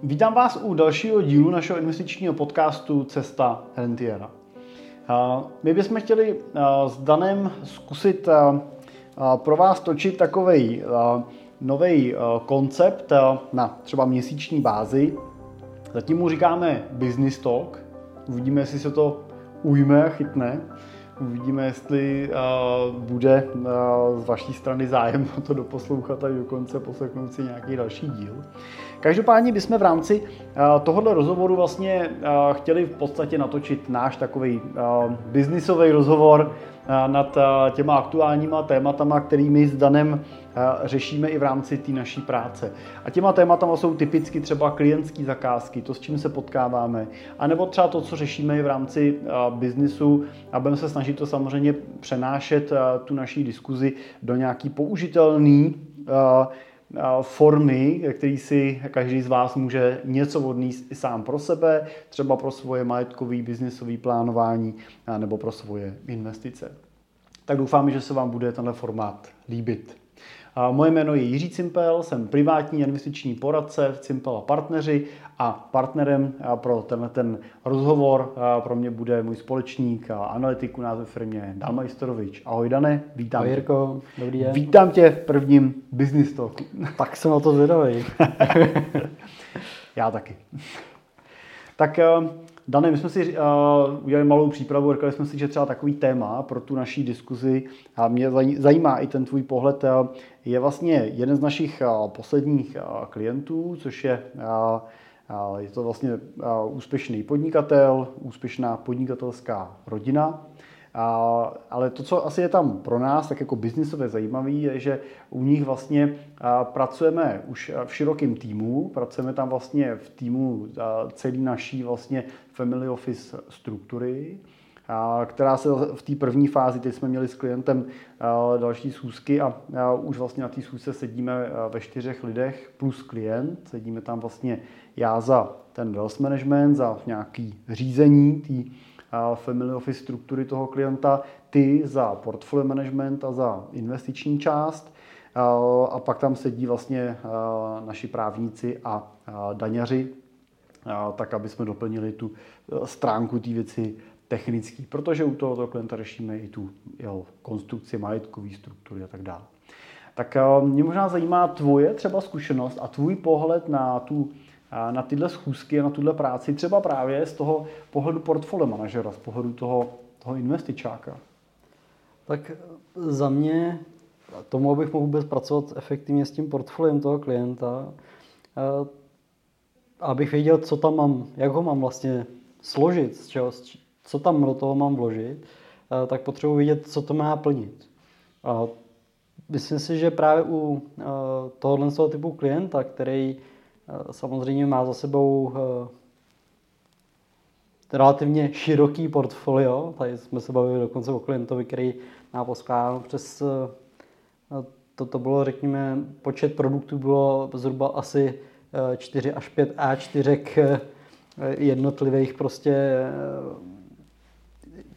Vítám vás u dalšího dílu našeho investičního podcastu Cesta Rentiera. My bychom chtěli s Danem zkusit pro vás točit takový nový koncept na třeba měsíční bázi. Zatím mu říkáme Business Talk. Uvidíme, jestli se to ujme a chytne. Uvidíme, jestli uh, bude uh, z vaší strany zájem to doposlouchat a dokonce poslechnout si nějaký další díl. Každopádně bychom v rámci uh, tohohle rozhovoru vlastně uh, chtěli v podstatě natočit náš takový uh, biznisový rozhovor nad těma aktuálníma tématama, kterými s Danem řešíme i v rámci té naší práce. A těma tématama jsou typicky třeba klientské zakázky, to, s čím se potkáváme, anebo třeba to, co řešíme i v rámci biznisu a budeme se snažit to samozřejmě přenášet tu naší diskuzi do nějaký použitelný formy, který si každý z vás může něco odníst i sám pro sebe, třeba pro svoje majetkové, biznisové plánování nebo pro svoje investice. Tak doufám, že se vám bude tenhle formát líbit. Moje jméno je Jiří Cimpel, jsem privátní investiční poradce v Cimpel a partneři a partnerem pro tenhle ten rozhovor pro mě bude můj společník a analytik u nás ve firmě Dan Majstorovič. Ahoj Dane, vítám Ahoj Jirko, dobrý den. Vítám tě v prvním Business Talku. Tak jsem na to zvědavý. Já taky. Tak Dane, my jsme si uh, udělali malou přípravu, řekli jsme si, že třeba takový téma pro tu naší diskuzi, a mě zajímá i ten tvůj pohled, uh, je vlastně jeden z našich uh, posledních uh, klientů, což je uh, je to vlastně úspěšný podnikatel, úspěšná podnikatelská rodina, ale to, co asi je tam pro nás tak jako biznisově zajímavé, je, že u nich vlastně pracujeme už v širokém týmu, pracujeme tam vlastně v týmu celý naší vlastně family office struktury, která se v té první fázi, teď jsme měli s klientem další schůzky a už vlastně na té schůzce sedíme ve čtyřech lidech plus klient. Sedíme tam vlastně já za ten wealth management, za nějaký řízení té family office struktury toho klienta, ty za portfolio management a za investiční část. A pak tam sedí vlastně naši právníci a daňaři, tak aby jsme doplnili tu stránku té věci technický, protože u tohoto klienta řešíme i tu jeho konstrukci majetkové struktury a tak dále. Tak mě možná zajímá tvoje třeba zkušenost a tvůj pohled na tu na tyhle schůzky a na tuhle práci, třeba právě z toho pohledu portfolio manažera, z pohledu toho, toho investičáka? Tak za mě, tomu, abych mohl vůbec pracovat efektivně s tím portfoliem toho klienta, eh, abych věděl, co tam mám, jak ho mám vlastně složit, z čeho, co tam do toho mám vložit, eh, tak potřebuji vidět, co to má plnit. A myslím si, že právě u eh, tohohle typu klienta, který Eh, samozřejmě má za sebou relativně široký portfolio. Tady jsme se bavili dokonce o klientovi, který má poskládáno přes to, to bylo, řekněme, počet produktů bylo zhruba asi 4 až 5 A4 jednotlivých prostě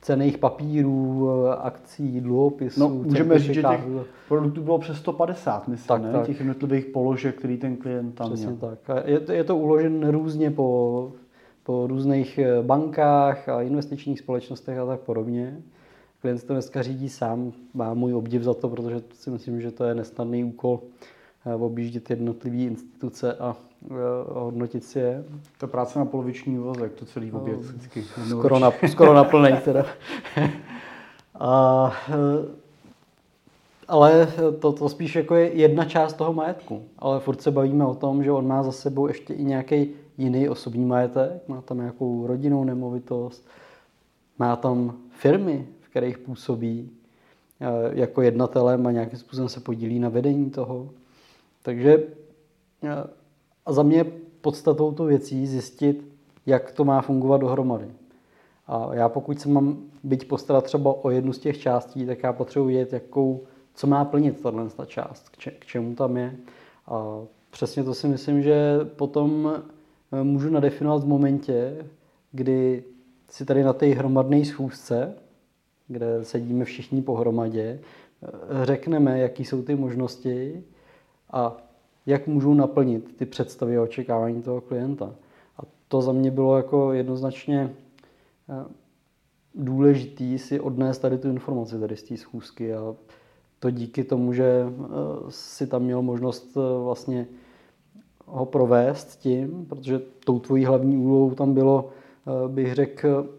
cených papírů, akcí, dluhopisů. No, můžeme říct, že těch produktů bylo přes 150, myslím, tak, ne? Tak. těch jednotlivých položek, který ten klient tam Přesně měl. tak. je, je to uložen různě po, po různých eh, bankách a investičních společnostech a tak podobně. Klient to dneska řídí sám, má můj obdiv za to, protože si myslím, že to je nesnadný úkol eh, objíždět jednotlivé instituce a eh, hodnotit si je. To práce na poloviční úvazek, to celý no, objekt vždycky. Skoro, na, skoro naplnej teda. a, ale to, to spíš jako je jedna část toho majetku. Ale furt se bavíme o tom, že on má za sebou ještě i nějaký jiný osobní majetek, má tam nějakou rodinnou nemovitost, má tam firmy, v kterých působí eh, jako jednatelem a nějakým způsobem se podílí na vedení toho. Takže eh, a za mě podstatou to věcí zjistit, jak to má fungovat dohromady. A já pokud se mám být postarat třeba o jednu z těch částí, tak já potřebuji vědět, jakou co má plnit tahle část, k, k čemu tam je. A přesně to si myslím, že potom eh, můžu nadefinovat v momentě, kdy si tady na té hromadné schůzce, kde sedíme všichni pohromadě, eh, řekneme, jaký jsou ty možnosti a jak můžou naplnit ty představy a očekávání toho klienta. A to za mě bylo jako jednoznačně eh, důležitý si odnést tady tu informaci tady z té schůzky a to díky tomu, že eh, si tam měl možnost eh, vlastně ho provést tím, protože tou tvojí hlavní úlohou tam bylo, bych řekl,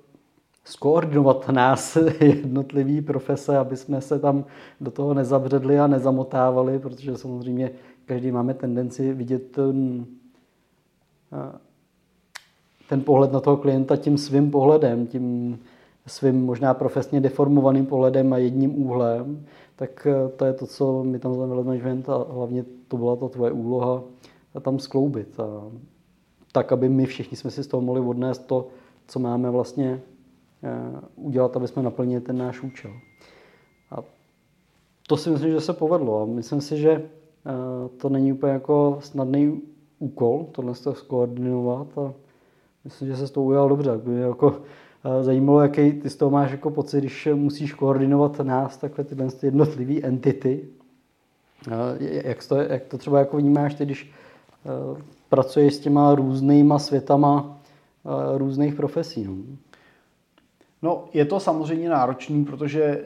skoordinovat nás jednotlivý profese, aby jsme se tam do toho nezabředli a nezamotávali, protože samozřejmě každý máme tendenci vidět ten, ten pohled na toho klienta tím svým pohledem, tím svým možná profesně deformovaným pohledem a jedním úhlem, tak e, to je to, co my tam znamená management a hlavně to byla ta tvoje úloha a tam skloubit. A tak, aby my všichni jsme si z toho mohli odnést to, co máme vlastně udělat, aby jsme naplnili ten náš účel. A to si myslím, že se povedlo a myslím si, že Eh, to není úplně jako snadný úkol, tohle to skoordinovat a myslím, že se s toho ujal dobře. By mě jako eh, zajímalo, jaký ty z toho máš jako pocit, když musíš koordinovat nás, takhle tyhle jednotlivé entity. Eh, jak to, jak to třeba jako vnímáš ty, když pracuješ s těma různýma světama různých profesí? No? No, je to samozřejmě náročný, protože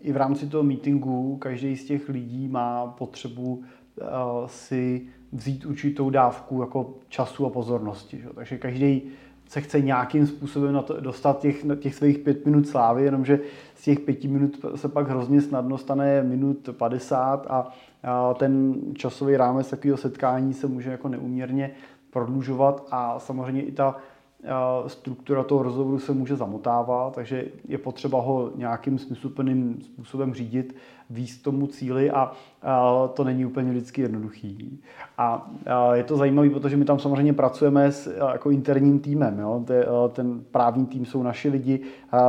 i v rámci toho meetingu každý z těch lidí má potřebu uh, si vzít určitou dávku jako času a pozornosti. Že? Takže každý se chce nějakým způsobem na to dostat těch, těch svých pět minut slávy, jenomže z těch pěti minut se pak hrozně snadno stane minut 50 a, a ten časový rámec takového setkání se může jako neuměrně prodlužovat a samozřejmě i ta struktura toho rozhovoru se může zamotávat, takže je potřeba ho nějakým smysluplným způsobem řídit, výst tomu cíli a, to není úplně vždycky jednoduchý. A, je to zajímavé, protože my tam samozřejmě pracujeme s jako interním týmem. Jo? Ten právní tým jsou naši lidi,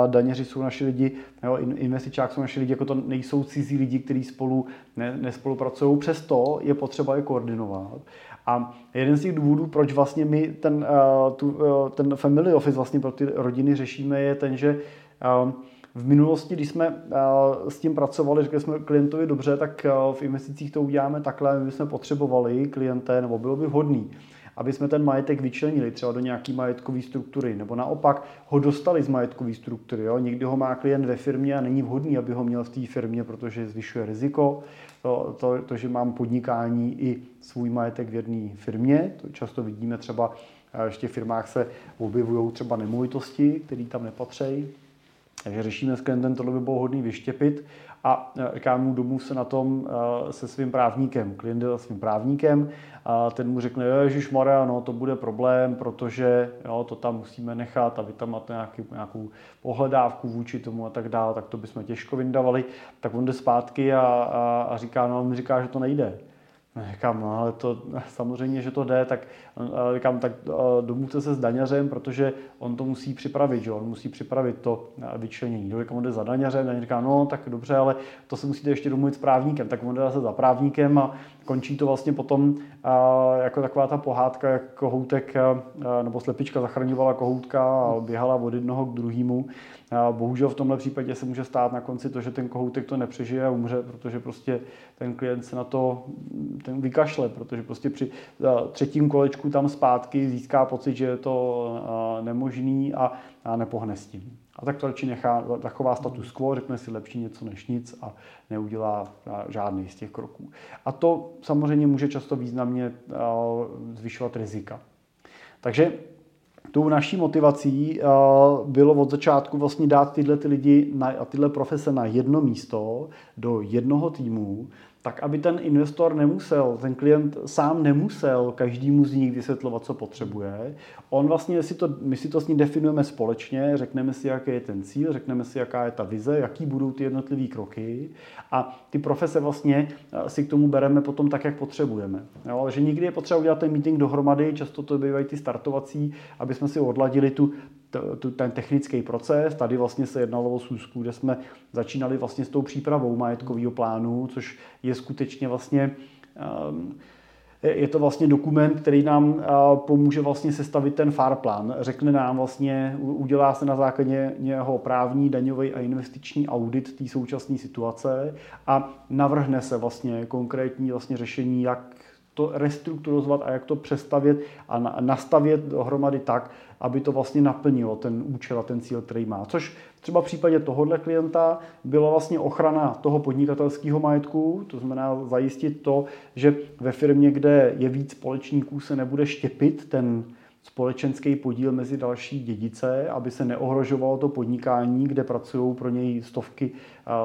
daněři jsou naši lidi, jo? investičák jsou naši lidi, jako to nejsou cizí lidi, kteří spolu ne, nespolupracují. Přesto je potřeba je koordinovat. A jeden z těch důvodů, proč vlastně my ten, uh, tu, uh, ten family office vlastně pro ty rodiny řešíme, je ten, že uh, v minulosti, když jsme s tím pracovali, řekli jsme klientovi dobře, tak v investicích to uděláme takhle, my bychom potřebovali klienté, nebo bylo by vhodný, aby jsme ten majetek vyčlenili třeba do nějaké majetkové struktury, nebo naopak ho dostali z majetkové struktury. Jo? Někdy ho má klient ve firmě a není vhodný, aby ho měl v té firmě, protože zvyšuje riziko. To, to, to, že mám podnikání i svůj majetek v jedné firmě, to často vidíme třeba v těch firmách se objevují třeba nemovitosti, které tam nepatří. Takže řešíme s klientem, tohle by bylo hodný vyštěpit a e, říká mu domů se na tom e, se svým právníkem. Klient je svým právníkem a ten mu řekne, Ježíš Maria, no to bude problém, protože jo, to tam musíme nechat a vy tam máte nějaký, nějakou pohledávku vůči tomu a tak dále, tak to bychom těžko vyndavali. Tak on jde zpátky a, a, a říká, no on mi říká, že to nejde. Říkám, no ale to samozřejmě, že to jde, tak říkám, tak domluvte se s daňařem, protože on to musí připravit, že on musí připravit to vyčlenění. Říkám, on jde za daňařem, daň říká, no tak dobře, ale to se musíte ještě domluvit s právníkem. Tak on jde zase za právníkem a končí to vlastně potom jako taková ta pohádka, jak kohoutek nebo slepička zachraňovala kohoutka a běhala od jednoho k druhému. Bohužel v tomhle případě se může stát na konci to, že ten kohoutek to nepřežije a umře, protože prostě ten klient se na to ten vykašle, protože prostě při třetím kolečku tam zpátky získá pocit, že je to nemožný a, nepohne s tím. A tak to radši nechá, taková status quo, řekne si lepší něco než nic a neudělá žádný z těch kroků. A to samozřejmě může často významně zvyšovat rizika. Takže tou naší motivací bylo od začátku vlastně dát tyhle ty lidi a tyhle profese na jedno místo, do jednoho týmu, tak aby ten investor nemusel, ten klient sám nemusel každému z nich vysvětlovat, co potřebuje. On vlastně, si to, my si to s ním definujeme společně, řekneme si, jaký je ten cíl, řekneme si, jaká je ta vize, jaký budou ty jednotlivé kroky a ty profese vlastně eh, si k tomu bereme potom tak, jak potřebujeme. Jo, že nikdy je potřeba udělat ten meeting dohromady, často to bývají ty startovací, aby jsme si odladili tu ten technický proces. Tady vlastně se jednalo o schůzku, kde jsme začínali vlastně s tou přípravou majetkového plánu, což je skutečně vlastně um, je to vlastně dokument, který nám pomůže vlastně sestavit ten FAR plán. Řekne nám vlastně, udělá se na základě něho právní, daňový a investiční audit té současné situace a navrhne se vlastně konkrétní vlastně řešení, jak to restrukturovat a jak to přestavět a nastavět dohromady tak, aby to vlastně naplnilo ten účel a ten cíl, který má. Což třeba v případě tohohle klienta byla vlastně ochrana toho podnikatelského majetku, to znamená zajistit to, že ve firmě, kde je víc společníků, se nebude štěpit ten společenský podíl mezi další dědice, aby se neohrožovalo to podnikání, kde pracují pro něj stovky,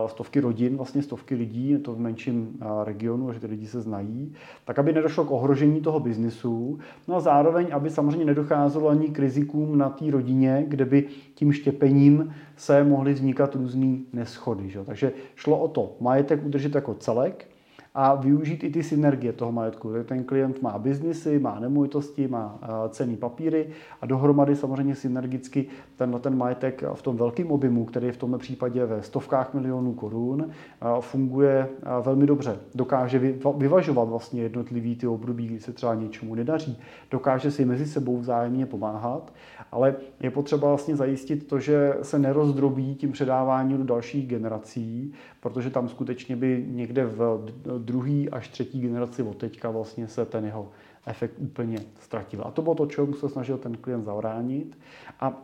stovky rodin, vlastně stovky lidí, to v menším regionu, že ty lidi se znají, tak aby nedošlo k ohrožení toho biznisu, no a zároveň, aby samozřejmě nedocházelo ani k rizikům na té rodině, kde by tím štěpením se mohly vznikat různé neschody. Že? Takže šlo o to majetek udržet jako celek, a využít i ty synergie toho majetku. Ten klient má biznisy, má nemovitosti, má eh, cený papíry a dohromady samozřejmě synergicky tenhle ten majetek v tom velkém objemu, který je v tomto případě ve stovkách milionů korun, eh, funguje eh, velmi dobře. Dokáže vyvažovat vlastně jednotlivý ty období, kdy se třeba něčemu nedaří. Dokáže si mezi sebou vzájemně pomáhat, ale je potřeba vlastně zajistit to, že se nerozdrobí tím předáváním do dalších generací, protože tam skutečně by někde v druhý až třetí generaci od teďka vlastně se ten jeho efekt úplně ztratil. A to bylo to, čemu se snažil ten klient zabránit. A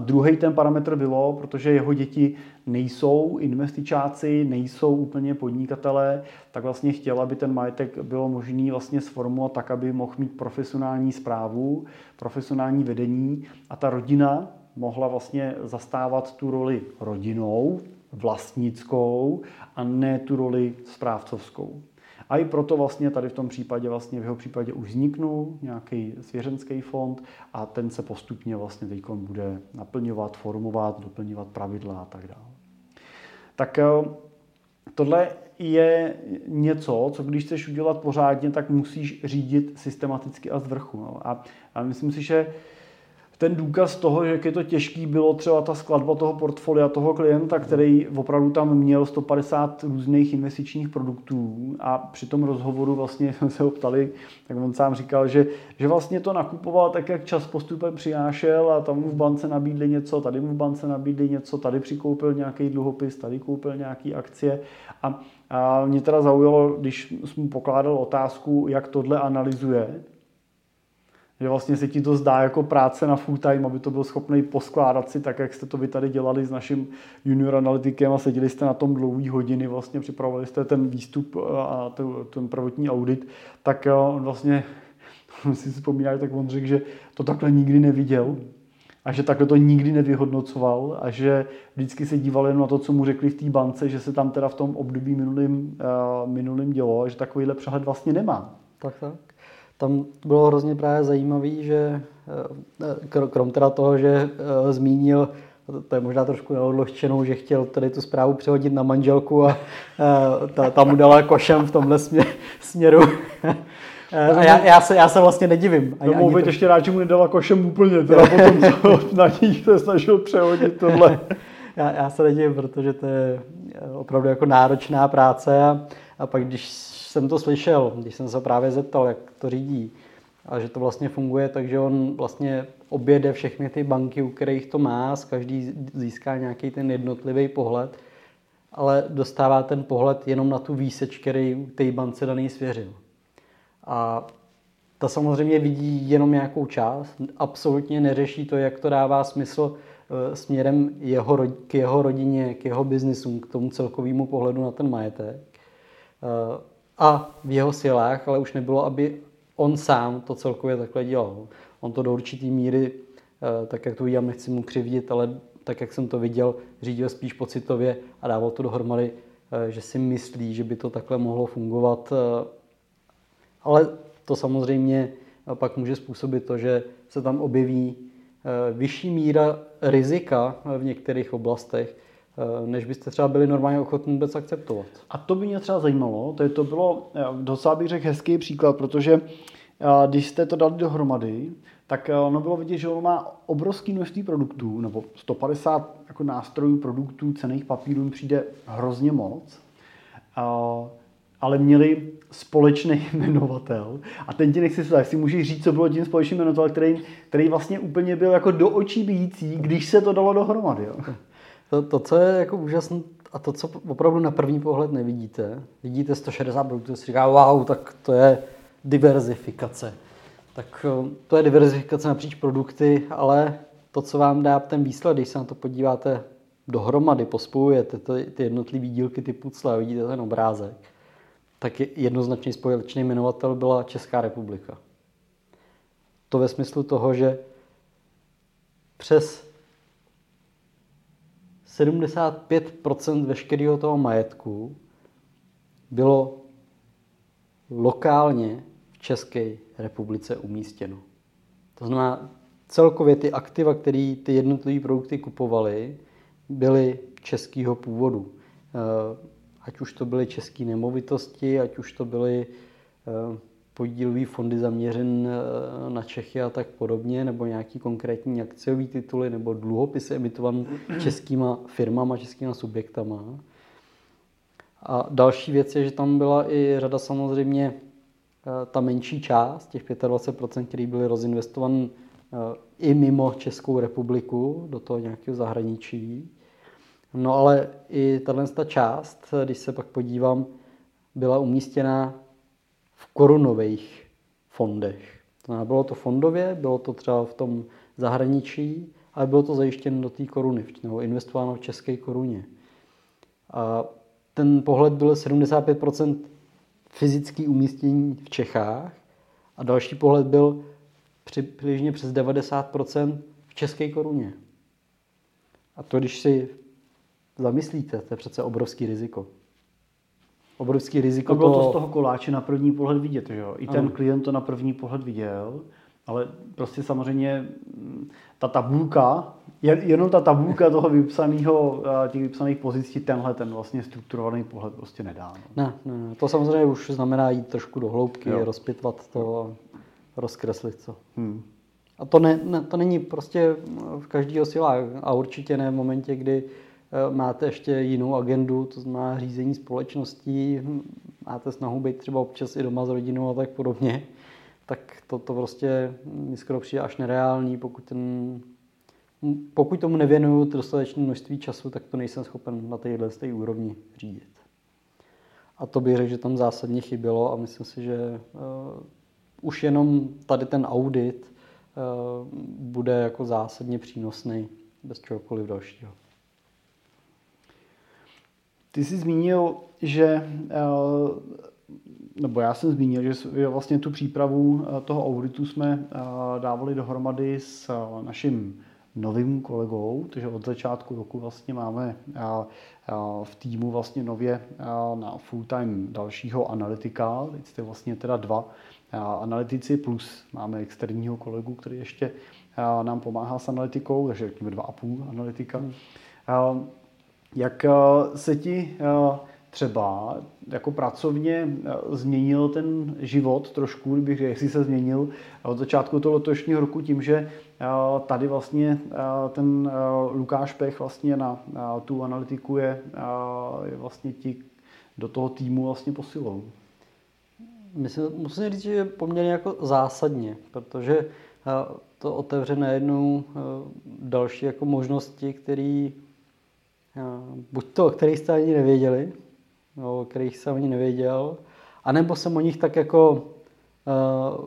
druhý ten parametr bylo, protože jeho děti nejsou investičáci, nejsou úplně podnikatelé, tak vlastně chtěl, aby ten majetek bylo možný vlastně sformulovat tak, aby mohl mít profesionální zprávu, profesionální vedení a ta rodina mohla vlastně zastávat tu roli rodinou, vlastnickou a ne tu roli správcovskou. A i proto vlastně tady v tom případě, vlastně v jeho případě už vzniknul nějaký svěřenský fond a ten se postupně vlastně teď bude naplňovat, formovat, doplňovat pravidla a tak dále. Tak eh, tohle je něco, co když chceš udělat pořádně, tak musíš řídit systematicky a z vrchu. No. A, a myslím si, že ten důkaz toho, že jak je to těžký, bylo třeba ta skladba toho portfolia toho klienta, který opravdu tam měl 150 různých investičních produktů a při tom rozhovoru vlastně jsme se ho ptali, tak on sám říkal, že, že vlastně to nakupoval tak, jak čas postupem přinášel a tam mu v bance nabídli něco, tady mu v bance nabídli něco, tady přikoupil nějaký dluhopis, tady koupil nějaký akcie. A, a mě teda zaujalo, když jsem mu pokládal otázku, jak tohle analyzuje, že vlastně se ti to zdá jako práce na full time, aby to byl schopný poskládat si tak, jak jste to vy tady dělali s naším junior analytikem a seděli jste na tom dlouhý hodiny, vlastně připravovali jste ten výstup a ten prvotní audit, tak on vlastně, si vzpomíná, tak on řekl, že to takhle nikdy neviděl, a že takhle to nikdy nevyhodnocoval a že vždycky se díval jen na to, co mu řekli v té bance, že se tam teda v tom období minulým, uh, minulým dělo a že takovýhle přehled vlastně nemá. Tak, tak tam bylo hrozně právě zajímavý, že eh, krom teda toho, že eh, zmínil, to je možná trošku neodložčenou, že chtěl tady tu zprávu přehodit na manželku a eh, ta, ta mu dala košem v tomhle směru. A já, já, se, já se vlastně nedivím. Ani, no, to... ještě rád, že mu nedala košem úplně, teda potom na ní se snažil přehodit tohle. já, já se nedivím, protože to je opravdu jako náročná práce a, a pak když jsem to slyšel, když jsem se právě zeptal, jak to řídí, a že to vlastně funguje, takže on vlastně objede všechny ty banky, u kterých to má, z každý získá nějaký ten jednotlivý pohled, ale dostává ten pohled jenom na tu výseč, který té bance daný svěřil. A ta samozřejmě vidí jenom nějakou část, absolutně neřeší to, jak to dává smysl eh, směrem jeho, k jeho rodině, k jeho biznisům, k tomu celkovému pohledu na ten majetek. A v jeho silách, ale už nebylo, aby on sám to celkově takhle dělal. On to do určitý míry, eh, tak jak to vidím, nechci mu křivdit, ale tak jak jsem to viděl, řídil spíš pocitově a dával to dohromady, eh, že si myslí, že by to takhle mohlo fungovat. Eh, ale to samozřejmě pak může způsobit to, že se tam objeví vyšší míra rizika v některých oblastech, než byste třeba byli normálně ochotní vůbec akceptovat. A to by mě třeba zajímalo, to, je, to bylo, eh, docela bych řekl hezký příklad, protože eh, když jste to dali dohromady, tak ono bylo vidět, že on má obrovský množství produktů, nebo 150 jako nástrojů produktů, cených papírů přijde hrozně moc, ale měli společný jmenovatel. A ten ti nechci tak si můžeš říct, co bylo tím společným jmenovatelem, který, který vlastně úplně byl jako do očí bíjící, když se to dalo dohromady. Jo. To, to, co je jako úžasné, a to, co opravdu na první pohled nevidíte, vidíte 160 produktů, si říká, wow, tak to je diverzifikace. Tak eh, to je diverzifikace napříč produkty, ale to, co vám dá ten výsledek, když se na to podíváte dohromady, pospojujete ty jednotlivé dílky ty pucle a vidíte ten obrázek, tak jednoznačně společný jmenovatel byla Česká republika. To ve smyslu toho, že přes 75% veškerého toho majetku bylo lokálně v České republice umístěno. To znamená, celkově ty aktiva, které ty jednotlivé produkty kupovaly, byly českého původu. Eh, ať už to byly české nemovitosti, ať už to byly eh, podílové fondy zaměřen eh, na Čechy a tak podobně, nebo nějaký konkrétní akciový tituly, nebo dluhopisy emitované českýma firmama, českýma subjektama. A další věc je, že tam byla i řada samozřejmě ta menší část, těch 25%, který byly rozinvestované i mimo Českou republiku, do toho nějakého zahraničí. No ale i tato část, když se pak podívám, byla umístěna korunových fondech. To bylo to fondově, bylo to třeba v tom zahraničí, ale bylo to zajištěno do té koruny, nebo investováno v české koruně. A ten pohled byl 75% fyzický umístění v Čechách a další pohled byl přibližně přes 90% v české koruně. A to, když si zamyslíte, to je přece obrovský riziko. Obrovský riziko to bylo to, to z toho koláče na první pohled vidět, že jo? I ten ano. klient to na první pohled viděl, ale prostě samozřejmě mm, ta tabulka, jenom ta tabulka toho vypsaného, těch vypsaných pozic tenhle ten vlastně strukturovaný pohled prostě nedá. No. Ne, ne, ne, to samozřejmě už znamená jít trošku do hloubky, jo. rozpitvat to a rozkreslit co. Hmm. A to, ne, ne, to není prostě v každého silách a určitě ne v momentě, kdy Eh, máte ještě jinou agendu, to znamená řízení společností, máte snahu být třeba občas i doma s rodinou a tak podobně, tak to, to prostě mi skoro přijde až nereální, pokud, ten, pokud tomu nevěnuju dostatečné množství času, tak to nejsem schopen na téhle té úrovni řídit. A to bych řekl, že tam zásadně chybělo a myslím si, že uh, už jenom tady ten audit uh, bude jako zásadně přínosný bez čehokoliv dalšího. Ty jsi zmínil, že, eh, nebo já jsem zmínil, že vlastně tu přípravu eh, toho auditu jsme eh, dávali dohromady s naším novým kolegou, takže od začátku roku vlastně máme v týmu vlastně nově na full time dalšího analytika, teď jste vlastně teda dva analytici plus máme externího kolegu, který ještě nám pomáhá s analytikou, takže řekněme dva a půl analytika. Hmm. Jak eh, se ti eh, třeba jako pracovně eh, změnil ten život trošku, kdybych řekl, jestli se změnil od začátku toho letošního roku tím, že tady vlastně ten Lukáš Pech vlastně na tu analytiku je, je vlastně ti do toho týmu vlastně posilou. Myslím, musím říct, že poměrně jako zásadně, protože to otevře najednou další jako možnosti, které buď to, o kterých jste ani nevěděli, o kterých jsem ani nevěděl, anebo jsem o nich tak jako uh,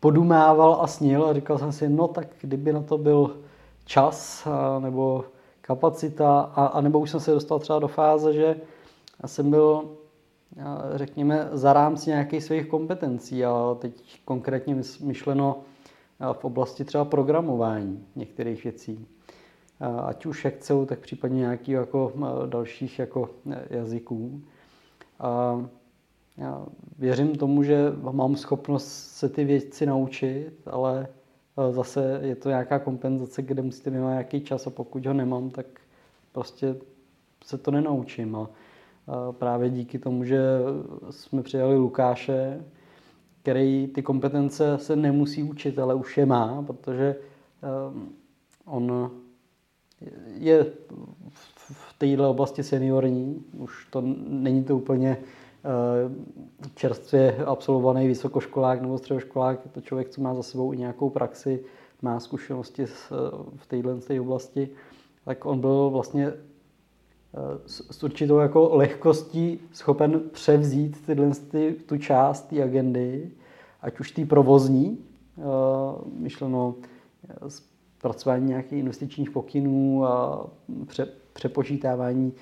podumával a snil a říkal jsem si, no tak kdyby na to byl čas nebo kapacita, a, a nebo už jsem se dostal třeba do fáze, že jsem byl, řekněme, za rámci nějakých svých kompetencí a teď konkrétně myšleno v oblasti třeba programování některých věcí ať už Excelu, tak případně nějakých jako dalších jako e, jazyků. A já věřím tomu, že mám schopnost se ty věci naučit, ale e, zase je to nějaká kompenzace, kde musíte mít nějaký čas a pokud ho nemám, tak prostě se to nenaučím. A právě díky tomu, že jsme přijali Lukáše, který ty kompetence se nemusí učit, ale už je má, protože on je v této oblasti seniorní, už to není to úplně eh, čerstvě absolvovaný vysokoškolák nebo středoškolák, je to člověk, co má za sebou i nějakou praxi, má zkušenosti v této oblasti, tak on byl vlastně eh, s určitou jako lehkostí schopen převzít tyhle, tu část té agendy ať už ty provozní, myšleno zpracování nějakých investičních pokynů a pře, přepočítávání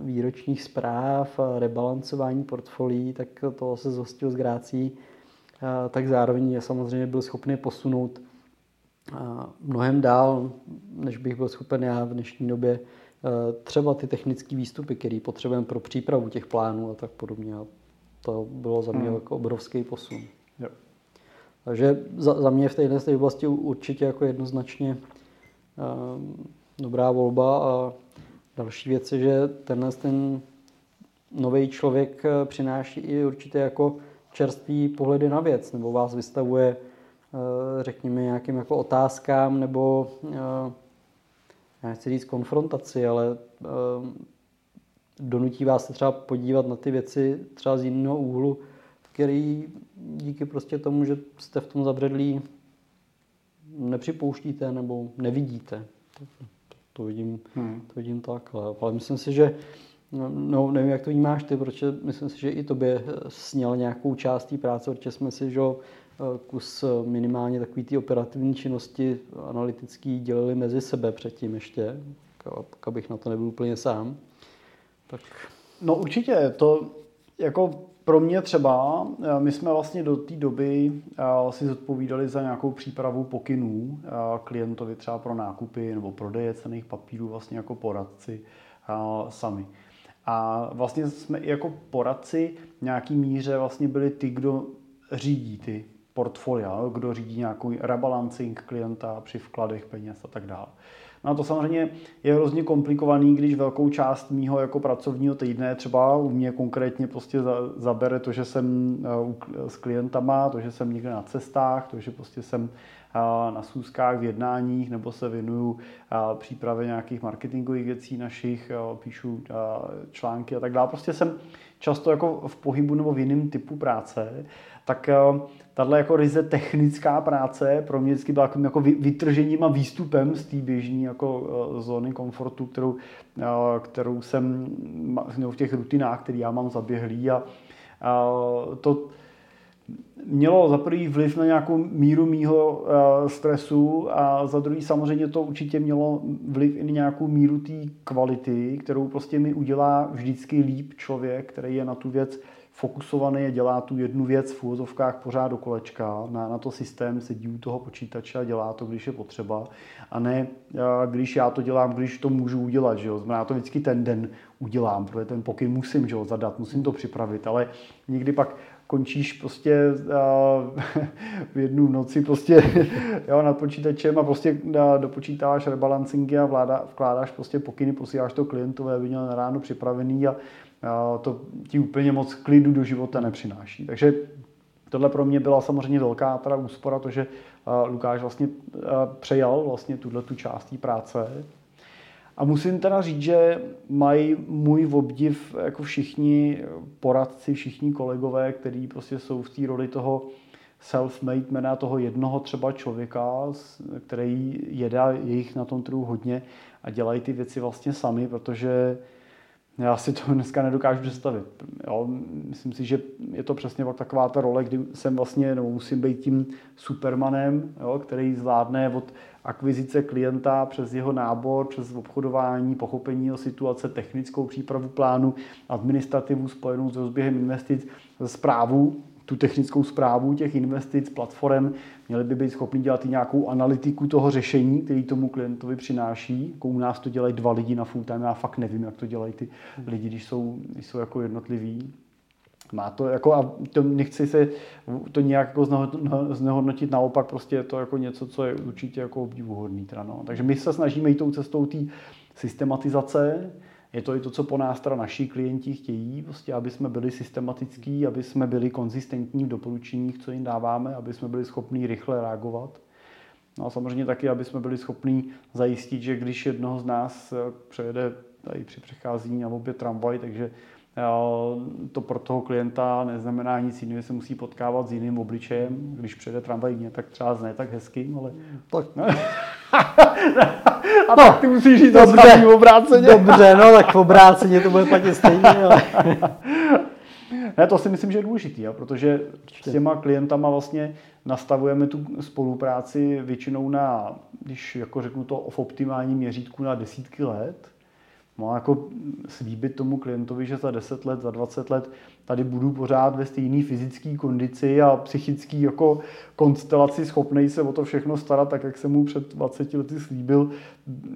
výročních zpráv, rebalancování portfolií, tak to se zhostil z Grácí, tak zároveň je samozřejmě byl schopný posunout mnohem dál, než bych byl schopen já v dnešní době třeba ty technické výstupy, které potřebujeme pro přípravu těch plánů a tak podobně. A to bylo za mě hmm. jako obrovský posun. Takže za, za mě v této oblasti určitě jako jednoznačně uh, dobrá volba a další věc je, že tenhle ten nový člověk eh, přináší i určitě jako čerstvý pohledy na věc, nebo vás vystavuje, uh, řekněme, nějakým jako otázkám, nebo uh, já nechci říct konfrontaci, ale uh, donutí vás se třeba podívat na ty věci třeba z jiného úhlu, který díky prostě tomu, že jste v tom zabředlí, nepřipouštíte nebo nevidíte. To, to, vidím, hmm. to vidím takhle. Ale myslím si, že No, nevím, jak to vnímáš ty, protože myslím si, že i tobě sněl nějakou část té práce, protože jsme si, že kus minimálně takový ty operativní činnosti analytický dělali mezi sebe předtím ještě, abych na to nebyl úplně sám. Tak... No určitě, to jako pro mě třeba, eh, my jsme vlastně do té doby eh, si zodpovídali za nějakou přípravu pokynů eh, klientovi třeba pro nákupy nebo prodeje cených papírů vlastně jako poradci sami. A vlastně jsme i jako poradci v nějaký míře vlastně byli ty, kdo řídí ty portfolia, kdo řídí nějakou rebalancing klienta při vkladech peněz a tak dále. No a to samozřejmě je hrozně komplikovaný, když velkou část mýho jako pracovního týdne, třeba u mě konkrétně prostě zabere to, že jsem eh, s klientama, to, že jsem někde na cestách, to, že prostě jsem na schůzkách, v jednáních, nebo se věnuju přípravě nějakých marketingových věcí našich, píšu články a tak dále. Prostě jsem často jako v pohybu nebo v jiném typu práce, tak tahle jako ryze technická práce pro mě vždycky byla jako vytržením a výstupem z té běžné jako zóny komfortu, kterou, kterou jsem v těch rutinách, které já mám zaběhlý a to mělo za prvý vliv na nějakou míru mýho eh, stresu a za druhý samozřejmě to určitě mělo vliv i na nějakou míru té kvality, kterou prostě mi udělá vždycky líp člověk, který je na tu věc fokusovaný a dělá tu jednu věc v úvozovkách pořád do kolečka, na, na to systém sedí u toho počítače a dělá to, když je potřeba, a ne když já to dělám, když to můžu udělat, že jo. Znamená to vždycky ten den udělám, protože ten pokyn musím že jo, zadat, musím to připravit, ale někdy pak končíš prostě v jednu noci prostě jo, nad počítačem a prostě dopočítáváš rebalancingy a vláda, vkládáš prostě pokyny, posíláš to klientovi, aby měl na ráno připravený a to ti úplně moc klidu do života nepřináší. Takže tohle pro mě byla samozřejmě velká teda úspora, to, že Lukáš vlastně přejal vlastně tuhle tu část práce. A musím teda říct, že mají můj obdiv jako všichni poradci, všichni kolegové, kteří prostě jsou v té roli toho self-made mena, toho jednoho třeba člověka, který jedá jejich na tom trhu hodně a dělají ty věci vlastně sami, protože já si to dneska nedokážu představit. Jo, myslím si, že je to přesně taková ta role, kdy jsem vlastně, nebo musím být tím supermanem, jo, který zvládne od akvizice klienta přes jeho nábor, přes obchodování, pochopení jeho situace, technickou přípravu plánu, administrativu spojenou s rozběhem investic, zprávu tu technickou zprávu těch investic, platform, měli by být schopni dělat i nějakou analytiku toho řešení, který tomu klientovi přináší. Jako u nás to dělají dva lidi na full time, já fakt nevím, jak to dělají ty lidi, když jsou, když jsou jako jednotliví. Má to jako, a to nechci se to nějak jako znehodnotit, naopak prostě je to jako něco, co je určitě jako obdivuhodný. Teda no. Takže my se snažíme jít tou cestou té systematizace, je to i to, co po nás teda naši klienti chtějí, prostě, aby jsme byli systematický, aby jsme byli konzistentní v doporučeních, co jim dáváme, aby jsme byli schopní rychle reagovat. No a samozřejmě taky, aby jsme byli schopní zajistit, že když jednoho z nás eh, přejede tady při přecházení na obě tramvaj, takže to pro toho klienta neznamená nic jiného, že se musí potkávat s jiným obličejem. Když přijede tramvaj tak třeba ne tak hezkým, ale... Tak. A no, tak ty musíš říct dobře, v obráceně. Dobře, no tak v obráceně to bude platit stejně. Ale... Ne, to si myslím, že je důležitý, jo, protože s těma klientama vlastně nastavujeme tu spolupráci většinou na, když jako řeknu to v optimálním měřítku na desítky let. No jako slíbit tomu klientovi, že za 10 let, za 20 let tady budu pořád ve stejné fyzické kondici a psychické jako konstelaci schopný se o to všechno starat, tak jak jsem mu před 20 lety slíbil,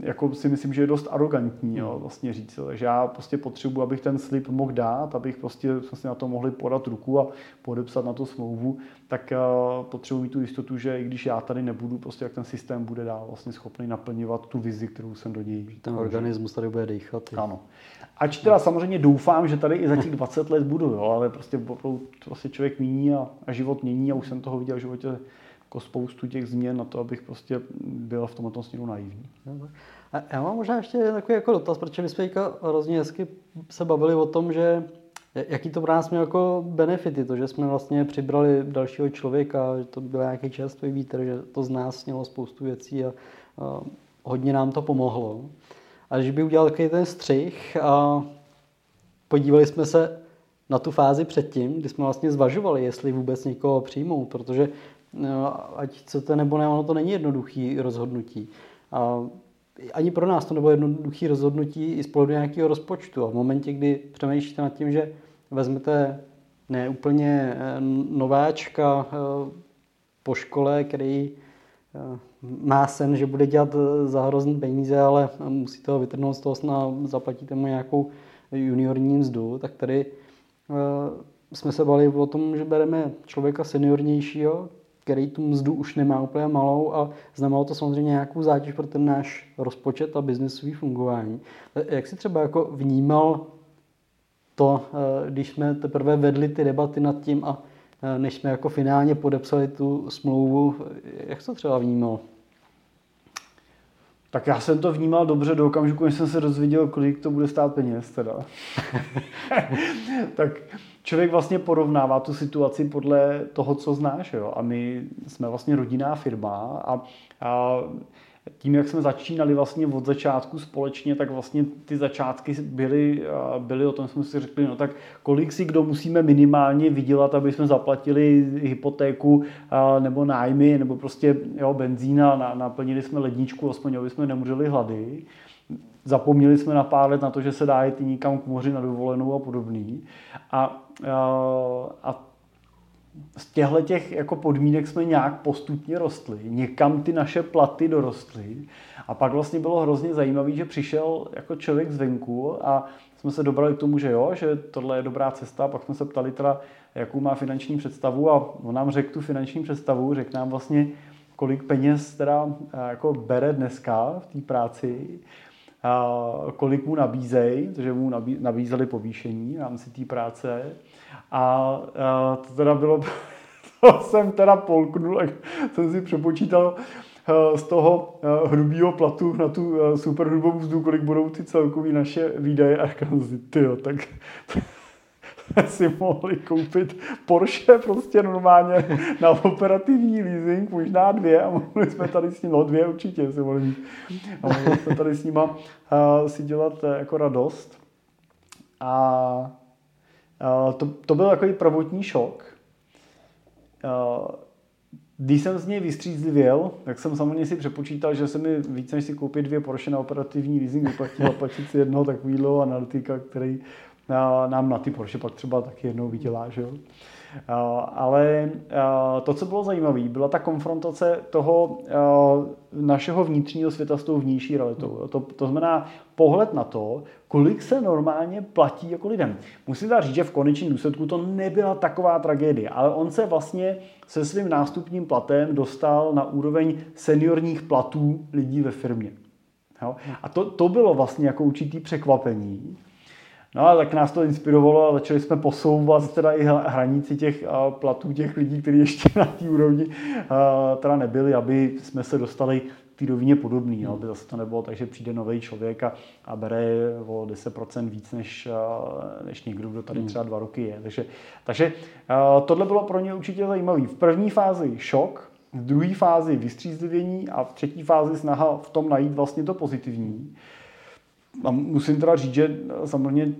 jako si myslím, že je dost arrogantní jo, vlastně říct. Takže já prostě potřebuji, abych ten slib mohl dát, abych prostě jsme si na to mohli podat ruku a podepsat na to smlouvu, tak uh, potřebuji tu jistotu, že i když já tady nebudu, prostě jak ten systém bude dál vlastně schopný naplňovat tu vizi, kterou jsem do něj. Ten organismus tady bude dýchat. Ano. Ač teda samozřejmě doufám, že tady i za těch 20 let budu, jo, ale prostě prostě člověk mění a, a život mění a už jsem toho viděl v životě jako spoustu těch změn na to, abych prostě byl v tomto směru naivní. A já mám možná ještě takový jako dotaz, protože my jsme hrozně hezky se bavili o tom, že jaký to pro nás mělo jako benefity, to, že jsme vlastně přibrali dalšího člověka, že to byl nějaký čerstvý vítr, že to z nás mělo spoustu věcí a, a hodně nám to pomohlo. A když by udělal takový ten střih a podívali jsme se na tu fázi předtím, kdy jsme vlastně zvažovali, jestli vůbec někoho přijmout, protože no, ať chcete nebo ne, ono to není jednoduchý rozhodnutí. A ani pro nás to nebylo jednoduché rozhodnutí i z pohledu nějakého rozpočtu. A v momentě, kdy přemýšlíte nad tím, že vezmete ne úplně eh, nováčka eh, po škole, který eh, má sen, že bude dělat za hrozný peníze, ale musíte ho vytrhnout z toho sna, zaplatíte mu nějakou juniorní mzdu, tak tady jsme se bali o tom, že bereme člověka seniornějšího, který tu mzdu už nemá úplně malou a znamenalo to samozřejmě nějakou zátěž pro ten náš rozpočet a biznesový fungování. Jak si třeba jako vnímal to, eh, když jsme teprve vedli ty debaty nad tím a eh, než jsme jako finálně podepsali tu smlouvu, jak to třeba vnímal? Tak já jsem to vnímal dobře do okamžiku, než jsem se dozvěděl, kolik to bude stát peněz teda. tak člověk vlastně porovnává tu situaci podle toho, co znáš. Jo? A my jsme vlastně rodinná firma a, a tím, jak jsme začínali vlastně od začátku společně, tak vlastně ty začátky byly, byly o tom jsme si řekli, no tak kolik si kdo musíme minimálně vydělat, aby jsme zaplatili hypotéku nebo nájmy, nebo prostě jo, benzína, naplnili jsme ledničku, aspoň aby jsme nemůželi hlady. Zapomněli jsme na pár let na to, že se dá jít někam k moři na dovolenou a podobný. A, a, a z těchto těch jako podmínek jsme nějak postupně rostli, někam ty naše platy dorostly. A pak vlastně bylo hrozně zajímavé, že přišel jako člověk zvenku a jsme se dobrali k tomu, že jo, že tohle je dobrá cesta, pak jsme se ptali teda, jakou má finanční představu a on nám řekl tu finanční představu, řekl nám vlastně, kolik peněz teda eh, jako bere dneska v té práci, a kolik mu nabízejí, protože mu nabízeli povýšení v rámci té práce a, a to teda bylo, to jsem teda polknul, jak jsem si přepočítal eh, z toho eh, hrubého platu na tu eh, super hrubou mzdu, kolik budou ty celkový naše výdaje a říkám si, tyjo, tak si mohli koupit Porsche prostě normálně na operativní leasing, možná dvě a mohli jsme tady s ním, no dvě určitě si mohli mít. A mohli jsme tady s nima uh, si dělat uh, jako radost. A to, to byl takový prvotní šok. Eh, když jsem z něj vystřízlivěl, tak jsem samozřejmě si přepočítal, že se mi více než si koupit dvě Porsche na operativní leasing vyplatí zaplatit si jednoho takového analytika, který eh, nám na ty Porsche pak třeba taky jednou vydělá. Že jo? Ale to, co bylo zajímavé, byla ta konfrontace toho našeho vnitřního světa s tou vnější realitou. To, to znamená pohled na to, kolik se normálně platí jako lidem. Musím teda říct, že v konečném důsledku to nebyla taková tragédie, ale on se vlastně se svým nástupním platem dostal na úroveň seniorních platů lidí ve firmě. Jo? A to, to bylo vlastně jako určitý překvapení. No a tak nás to inspirovalo a začali jsme posouvat teda i hranici těch platů těch lidí, kteří ještě na té úrovni teda nebyli, aby jsme se dostali té rovině podobný, no, aby zase to nebylo tak, že přijde nový člověk a, a bere o 10% víc než, než někdo, kdo tady hmm. třeba dva roky je. Takže, takže tohle bylo pro ně určitě zajímavé. V první fázi šok, v druhé fázi vystřízlivění a v třetí fázi snaha v tom najít vlastně to pozitivní. A musím teda říct, že samozřejmě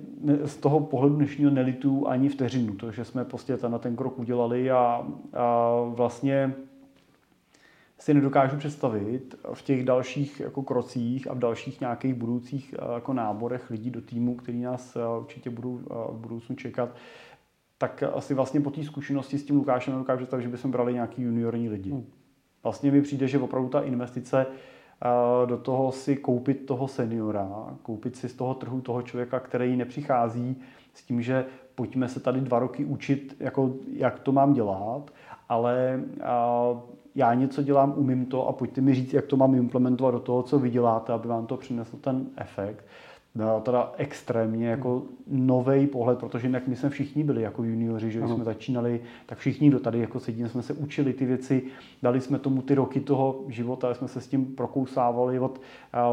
z toho pohledu dnešního nelitu ani vteřinu, to, že jsme prostě ten, ten krok udělali a, a vlastně si nedokážu představit v těch dalších jako krocích a v dalších nějakých budoucích jako náborech lidí do týmu, který nás určitě budou v budoucnu čekat, tak asi vlastně po té zkušenosti s tím Lukášem nedokážu představit, že bychom brali nějaký juniorní lidi. Hmm. Vlastně mi přijde, že opravdu ta investice do toho si koupit toho seniora, koupit si z toho trhu toho člověka, který nepřichází s tím, že pojďme se tady dva roky učit, jako, jak to mám dělat, ale já něco dělám, umím to a pojďte mi říct, jak to mám implementovat do toho, co vy děláte, aby vám to přineslo ten efekt teda extrémně jako nový pohled, protože jinak my jsme všichni byli jako juniori, že když jsme začínali, tak všichni, kdo tady jako sedíme, jsme se učili ty věci, dali jsme tomu ty roky toho života, jsme se s tím prokousávali od,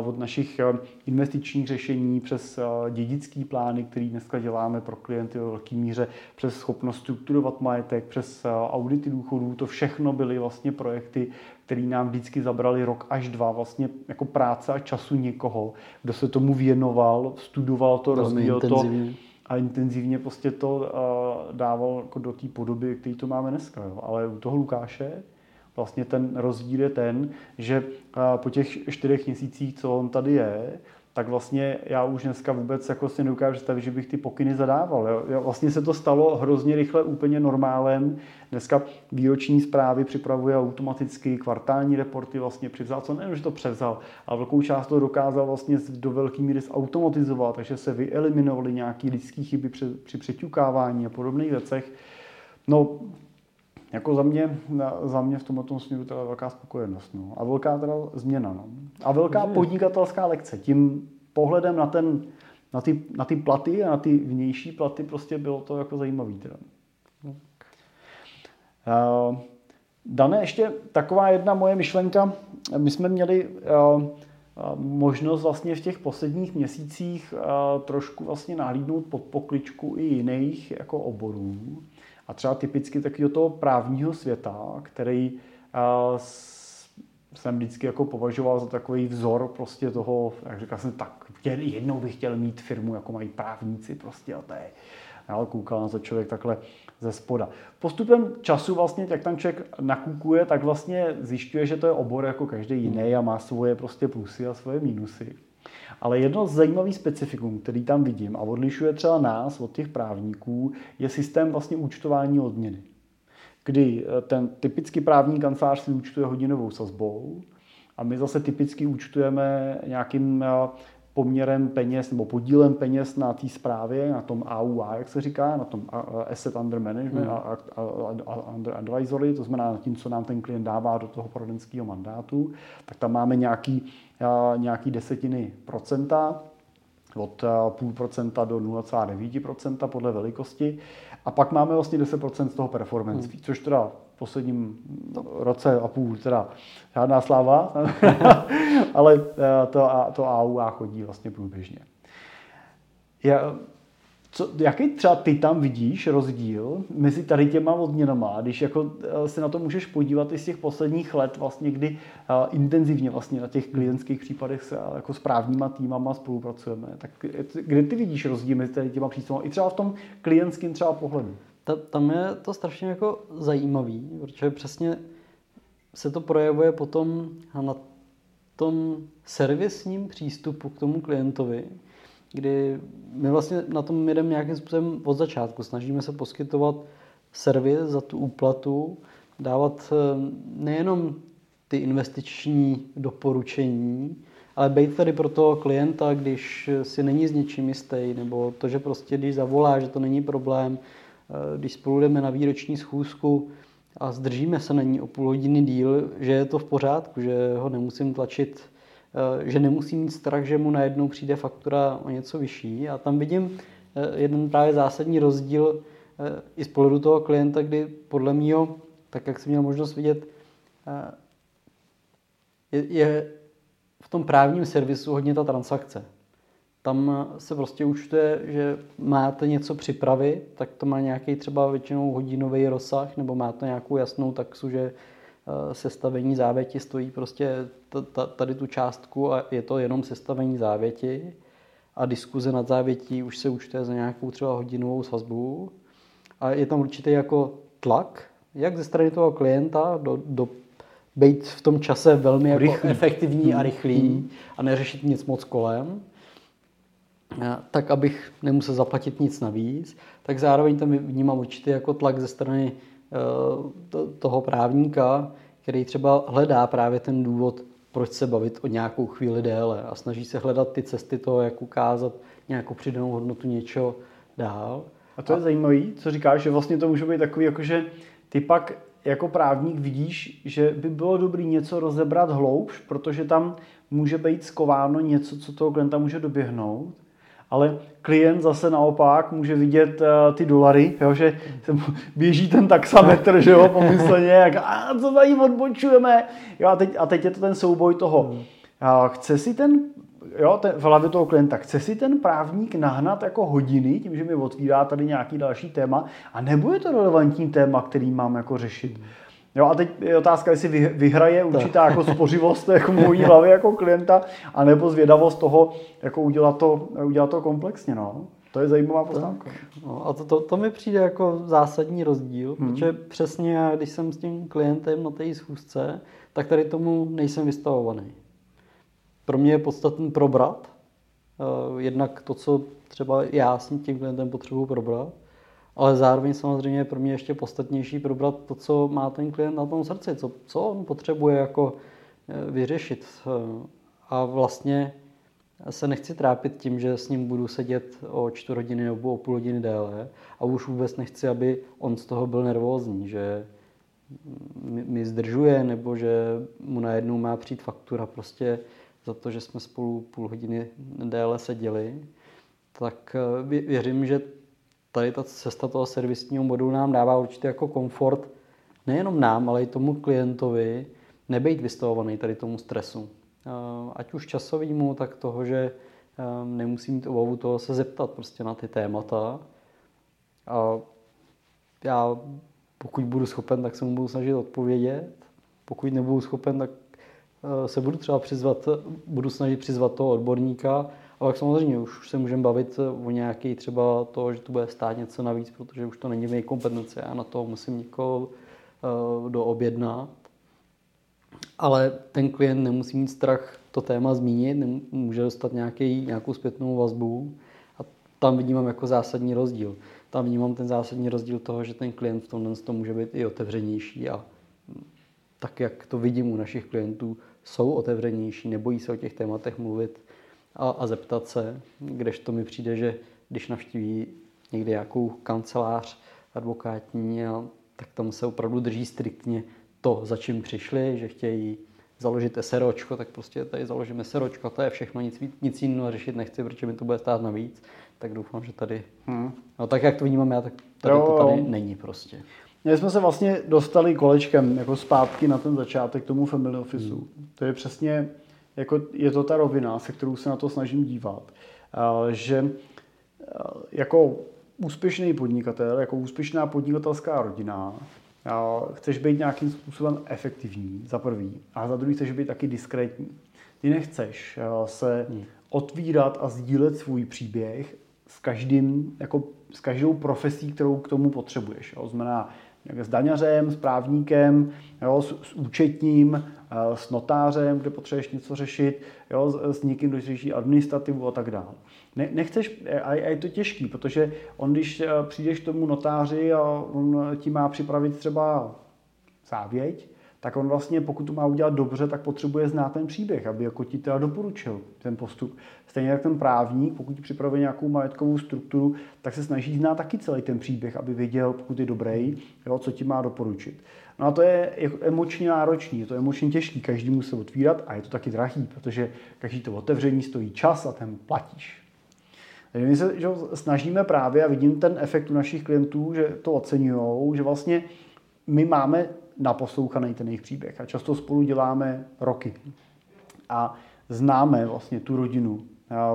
od našich investičních řešení přes dědický plány, který dneska děláme pro klienty ve velké míře, přes schopnost strukturovat majetek, přes audity důchodů, to všechno byly vlastně projekty, který nám vždycky zabrali rok až dva vlastně jako práce a času někoho, kdo se tomu věnoval, studoval to, rozvíjel to a intenzivně prostě to uh, dával jako do té podoby, který to máme dneska. Jo. Ale u toho Lukáše vlastně ten rozdíl je ten, že uh, po těch čtyřech měsících, co on tady je, tak vlastně já už dneska vůbec jako si neukážu představit, že bych ty pokyny zadával. Jo. Vlastně se to stalo hrozně rychle úplně normálem. Dneska výroční zprávy připravuje automaticky, kvartální reporty vlastně převzal, co nejen, že to převzal, ale velkou část to dokázal vlastně do velké míry zautomatizovat, takže se vyeliminovaly nějaké lidské chyby při, při přeťukávání a podobných věcech. No, jako za mě, za mě v tomto směru teda velká spokojenost. No. A velká teda změna. No. A velká podnikatelská lekce. Tím pohledem na, ten, na, ty, na ty platy a na ty vnější platy prostě bylo to jako zajímavý. Teda. Uh, Dané, ještě taková jedna moje myšlenka. My jsme měli uh, možnost vlastně v těch posledních měsících uh, trošku vlastně nahlídnout pod pokličku i jiných jako oborů. A třeba typicky do toho právního světa, který uh, jsem vždycky jako považoval za takový vzor prostě toho, jak říkal jsem, tak jednou bych chtěl mít firmu, jako mají právníci prostě a to je, ale koukal na to člověk takhle ze spoda. Postupem času vlastně, jak tam člověk nakukuje, tak vlastně zjišťuje, že to je obor jako každý jiný a má svoje prostě plusy a svoje mínusy. Ale jedno z zajímavých specifikum, který tam vidím a odlišuje třeba nás od těch právníků, je systém vlastně účtování odměny. Kdy eh, ten typický právní kancelář si účtuje hodinovou sazbou a my zase typicky účtujeme nějakým eh, poměrem peněz nebo podílem peněz na té zprávě, na tom AUA, jak se říká, na tom Asset Under Management hmm. a, a, a Under Advisory, to znamená na tím, co nám ten klient dává do toho poradenského mandátu, tak tam máme nějaký, nějaký desetiny procenta, od půl procenta do 0,9% podle velikosti. A pak máme vlastně 10% z toho performance hmm. což teda v posledním roce a půl teda žádná sláva, ale to, to AUA chodí vlastně průběžně. Já, co, jaký třeba ty tam vidíš rozdíl mezi tady těma odměnama, když jako eh, se na to můžeš podívat i z těch posledních let, vlastně, kdy uh, intenzivně vlastně na těch klientských případech se jako s právníma týmama spolupracujeme, tak kde ty vidíš rozdíl mezi tady těma přístupy, i třeba v tom klientském třeba pohledu? Ta, tam je to strašně jako zajímavý, protože přesně se to projevuje potom na tom servisním přístupu k tomu klientovi, kdy my vlastně na tom jedeme nějakým způsobem od začátku. Snažíme se poskytovat servis za tu úplatu, dávat eh, nejenom ty investiční doporučení, ale být tady pro toho klienta, když si není s něčím jistý, nebo to, že prostě když zavolá, že to není problém, eh, když spolu jdeme na výroční schůzku a zdržíme se na ní o půl hodiny díl, že je to v pořádku, že ho nemusím tlačit že nemusí mít strach, že mu najednou přijde faktura o něco vyšší. A tam vidím eh, jeden právě zásadní rozdíl eh, i z pohledu toho klienta, kdy podle mého, tak jak jsem měl možnost vidět, je, v tom právním servisu hodně ta transakce. Tam se prostě účtuje, že máte něco připravit, tak to má nějaký třeba většinou hodinový rozsah, nebo máte nějakou jasnou taxu, že Eh, sestavení závěti stojí prostě tady tu částku a je to jenom sestavení závěti. a diskuze nad závětí už se účtuje za nějakou třeba hodinovou sazbu. A je tam určitý jako tlak, jak ze strany toho klienta do, do být v tom čase velmi jako rychlý. efektivní a rychlý hmm. a neřešit nic moc kolem, tak abych nemusel zaplatit nic navíc, tak zároveň tam vnímám určitý jako tlak ze strany eh, toho právníka, který třeba hledá právě ten důvod, proč se bavit o nějakou chvíli déle a snaží se hledat ty cesty toho, jak ukázat nějakou přidanou hodnotu něčeho dál. A to je a... zajímavé, co říkáš, že vlastně to může být takový, jakože ty pak jako právník vidíš, že by bylo dobré něco rozebrat hloubš, protože tam může být skováno něco, co toho klienta může doběhnout ale klient zase naopak může vidět uh, ty dolary, jo, že běží ten taxametr, že jo, pomyslně, jak a co tady odbočujeme. Jo, a, teď, a teď je to ten souboj toho. Hmm. A chce si ten jo, ten, v hlavě toho klienta, chce si ten právník nahnat jako hodiny, tím, že mi otvírá tady nějaký další téma, a nebo je to relevantní téma, který mám jako řešit. Jo, a teď je otázka, jestli vyhraje určitá jako spořivost jako mojí hlavy jako klienta, anebo zvědavost toho, jako udělat to, udělat to komplexně. No. To je zajímavá poznámka. No, a to, to, to mi přijde jako zásadní rozdíl, hmm. protože přesně když jsem s tím klientem na té schůzce, tak tady tomu nejsem vystavovaný. Pro mě je podstatný probrat, uh, jednak to, co třeba já s tím klientem potřebuji probrat, ale zároveň samozřejmě pro mě ještě podstatnější probrat to, co má ten klient na tom srdci, co, co on potřebuje jako eh, vyřešit. Eh, a vlastně se nechci trápit tím, že s ním budu sedět o čtvrt hodiny nebo o půl hodiny déle a už vůbec nechci, aby on z toho byl nervózní, že mi zdržuje nebo že mu najednou má přijít faktura prostě za to, že jsme spolu půl hodiny déle seděli, tak eh, věřím, že tady ta cesta toho servisního modulu nám dává určitě jako komfort nejenom nám, ale i tomu klientovi nebejt vystavovaný tady tomu stresu. Eh, ať už časovýmu, tak toho, že eh, nemusí mít obavu toho se zeptat prostě na ty témata. A já pokud budu schopen, tak se mu budu snažit odpovědět. Pokud nebudu schopen, tak se budu třeba přizvat, budu snažit přizvat toho odborníka, ale samozřejmě už se můžeme bavit o nějaký třeba to, že to bude stát něco navíc, protože už to není v mé. Já na to musím někoho uh, doobjednat. Ale ten klient nemusí mít strach to téma zmínit, může dostat nějaký, nějakou zpětnou vazbu a tam vidím jako zásadní rozdíl. Tam vnímám ten zásadní rozdíl toho, že ten klient v tomhle to může být i otevřenější a tak, jak to vidím u našich klientů, jsou otevřenější, nebojí se o těch tématech mluvit a, a zeptat se, to mi přijde, že když navštíví někde nějakou kancelář advokátní, a, tak tam se opravdu drží striktně to, za čím přišli, že chtějí založit SROčko, tak prostě tady založíme SROčko, to je všechno, nic, nic jiného řešit nechci, protože mi to bude stát navíc, tak doufám, že tady, hmm. no tak jak to vnímám já, tak tady jo, to tady jo. není prostě. My jsme se vlastně dostali kolečkem jako zpátky na ten začátek tomu family officeu. Hmm. To je přesně jako je to ta rovina, se kterou se na to snažím dívat, že jako úspěšný podnikatel, jako úspěšná podnikatelská rodina, chceš být nějakým způsobem efektivní, za prvý, a za druhý chceš být taky diskrétní. Ty nechceš se hmm. otvírat a sdílet svůj příběh s každým, jako s každou profesí, kterou k tomu potřebuješ. Jo. Znamená, s daňařem, s právníkem, jo, s, s účetním, eh, s notářem, kde potřebuješ něco řešit, jo, s, někým, kdo řeší administrativu a tak dále. Ne, nechceš, a, a je to těžký, protože on, když eh, přijdeš k tomu notáři a on ti má připravit třeba závěť, tak on vlastně, pokud to má udělat dobře, tak potřebuje znát ten příběh, aby jako ti teda doporučil ten postup. Stejně jak ten právník, pokud ti připravuje nějakou majetkovou strukturu, tak se snaží znát taky celý ten příběh, aby věděl, pokud je dobrý, jo, co ti má doporučit. No a to je emočně náročný, je to emočně těžký, každý musí otvírat a je to taky drahý, protože každý to otevření stojí čas a ten platíš. Takže my se že snažíme právě a vidím ten efekt u našich klientů, že to oceňují, že vlastně my máme naposlouchaný ten jejich příběh. A často spolu děláme roky. A známe vlastně tu rodinu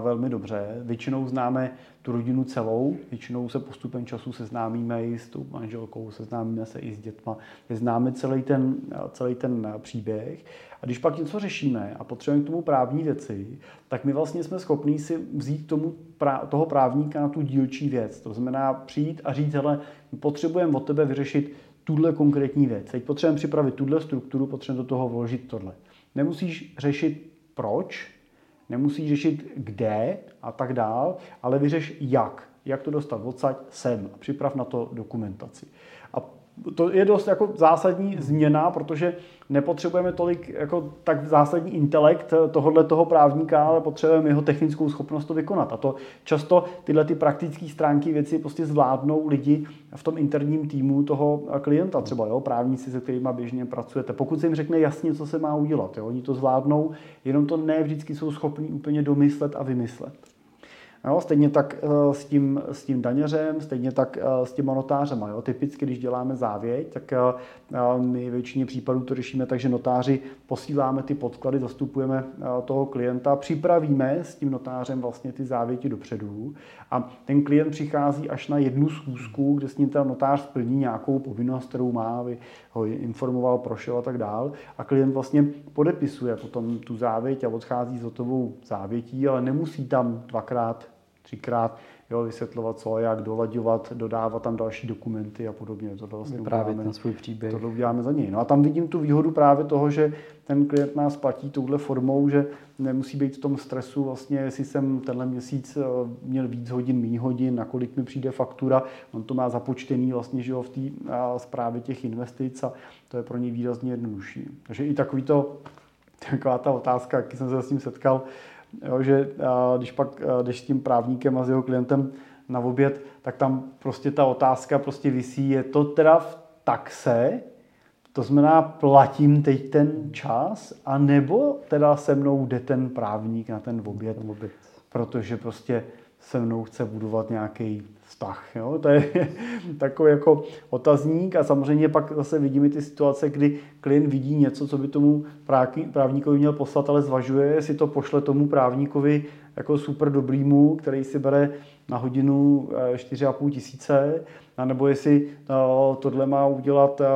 velmi dobře. Většinou známe tu rodinu celou, většinou se postupem času seznámíme i s tou manželkou, seznámíme se i s dětma, známe celý ten, celý ten příběh. A když pak něco řešíme a potřebujeme k tomu právní věci, tak my vlastně jsme schopní si vzít tomu, toho právníka na tu dílčí věc. To znamená přijít a říct, hele, potřebujeme od tebe vyřešit tuhle konkrétní věc. Teď potřebujeme připravit tuhle strukturu, potřebujeme do toho vložit tohle. Nemusíš řešit proč, nemusíš řešit kde a tak dál, ale vyřeš jak. Jak to dostat odsaď sem a připrav na to dokumentaci. A to je dost jako zásadní změna, protože nepotřebujeme tolik jako tak zásadní intelekt tohohle toho právníka, ale potřebujeme jeho technickou schopnost to vykonat. A to často tyhle ty praktické stránky věci prostě zvládnou lidi v tom interním týmu toho klienta, třeba jo, právníci, se kterými běžně pracujete. Pokud se jim řekne jasně, co se má udělat, jo, oni to zvládnou, jenom to ne vždycky jsou schopni úplně domyslet a vymyslet. Jo, stejně tak eh, s tím, s tím daněřem, stejně tak eh, s těma notářema. Jo. Typicky, když děláme závěť, tak eh, my většině případů to řešíme tak, že notáři posíláme ty podklady, zastupujeme toho klienta, připravíme s tím notářem vlastně ty závěti dopředu a ten klient přichází až na jednu schůzku, kde s ním ten notář splní nějakou povinnost, kterou má, aby ho informoval, prošel a tak dál. A klient vlastně podepisuje potom tu závěť a odchází s hotovou závětí, ale nemusí tam dvakrát třikrát jo, vysvětlovat co, jak dolaďovat, dodávat tam další dokumenty a podobně. To vlastně právě ten svůj příběh. To uděláme za něj. No a tam vidím tu výhodu právě toho, že ten klient nás platí touhle formou, že nemusí být v tom stresu vlastně, jestli jsem tenhle měsíc eh, měl víc hodin, méně hodin, nakolik mi přijde faktura. On to má započtený vlastně že jo, v té zprávě eh, těch investic a to je pro něj výrazně jednodušší. Takže i takový to, taková ta otázka, jak jsem se s tím setkal, Jo, že když pak jdeš s tím právníkem a s jeho klientem na oběd, tak tam prostě ta otázka prostě visí, je to teda v taxe, to znamená, platím teď ten čas, a nebo teda se mnou jde ten právník na ten oběd, protože prostě se mnou chce budovat nějaký vztah. Jo? To je takový jako otazník a samozřejmě pak zase vidíme ty situace, kdy klient vidí něco, co by tomu právníkovi měl poslat, ale zvažuje, jestli to pošle tomu právníkovi jako super dobrýmu, který si bere na hodinu 4,5 eh, tisíce, nebo jestli eh, tohle má udělat eh,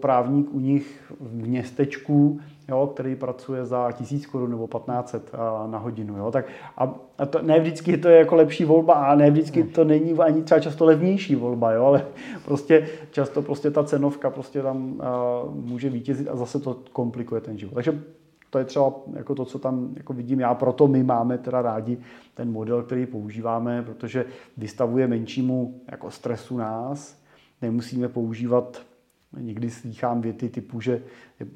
právník u nich v městečku, jo, který pracuje za 1000 korun nebo 1500 na hodinu. Jo. Tak a, a to, ne vždycky to je jako lepší volba a ne vždycky to není ani třeba často levnější volba, jo, ale prostě často prostě ta cenovka prostě tam uh, může vítězit a zase to komplikuje ten život. Takže to je třeba jako to, co tam jako vidím já, proto my máme teda rádi ten model, který používáme, protože vystavuje menšímu jako stresu nás, nemusíme používat Někdy slýchám věty typu, že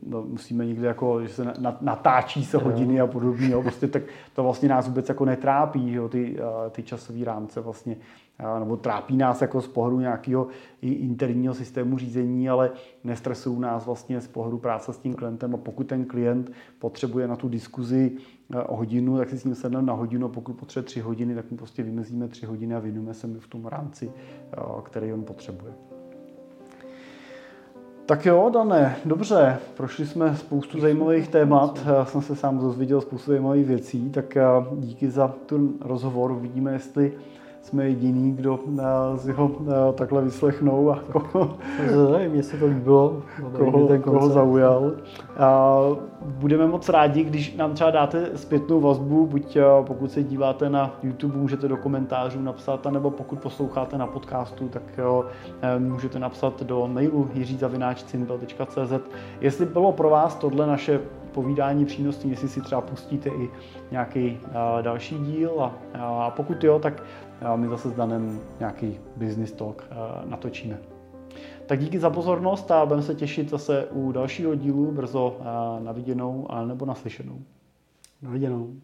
no, musíme někde jako, že se natáčí se hodiny a podobně, jo, prostě tak to vlastně nás vůbec jako netrápí, jo, ty, ty časové rámce vlastně, nebo trápí nás jako z pohledu nějakého interního systému řízení, ale nestresují nás vlastně z pohledu práce s tím klientem. A pokud ten klient potřebuje na tu diskuzi o hodinu, tak si s ním sedneme na hodinu. Pokud potřebuje tři hodiny, tak mu prostě vymezíme tři hodiny a věnujeme se mi v tom rámci, který on potřebuje. Tak jo, Dané, dobře, prošli jsme spoustu zajímavých témat, já jsem se sám dozvěděl spoustu zajímavých věcí, tak díky za ten rozhovor, uvidíme, jestli jsme jediný, kdo si ho takhle vyslechnou a koho, Mně se to líbilo, koho, ten koho zaujal. A budeme moc rádi, když nám třeba dáte zpětnou vazbu, buď pokud se díváte na YouTube, můžete do komentářů napsat, nebo pokud posloucháte na podcastu, tak jo, můžete napsat do mailu jiřízavináčcinbel.cz Jestli bylo pro vás tohle naše povídání přínosný, jestli si třeba pustíte i nějaký další díl a, a pokud jo, tak my zase s Danem nějaký business talk natočíme. Tak díky za pozornost a budeme se těšit zase u dalšího dílu brzo na viděnou a nebo naslyšenou. Na viděnou.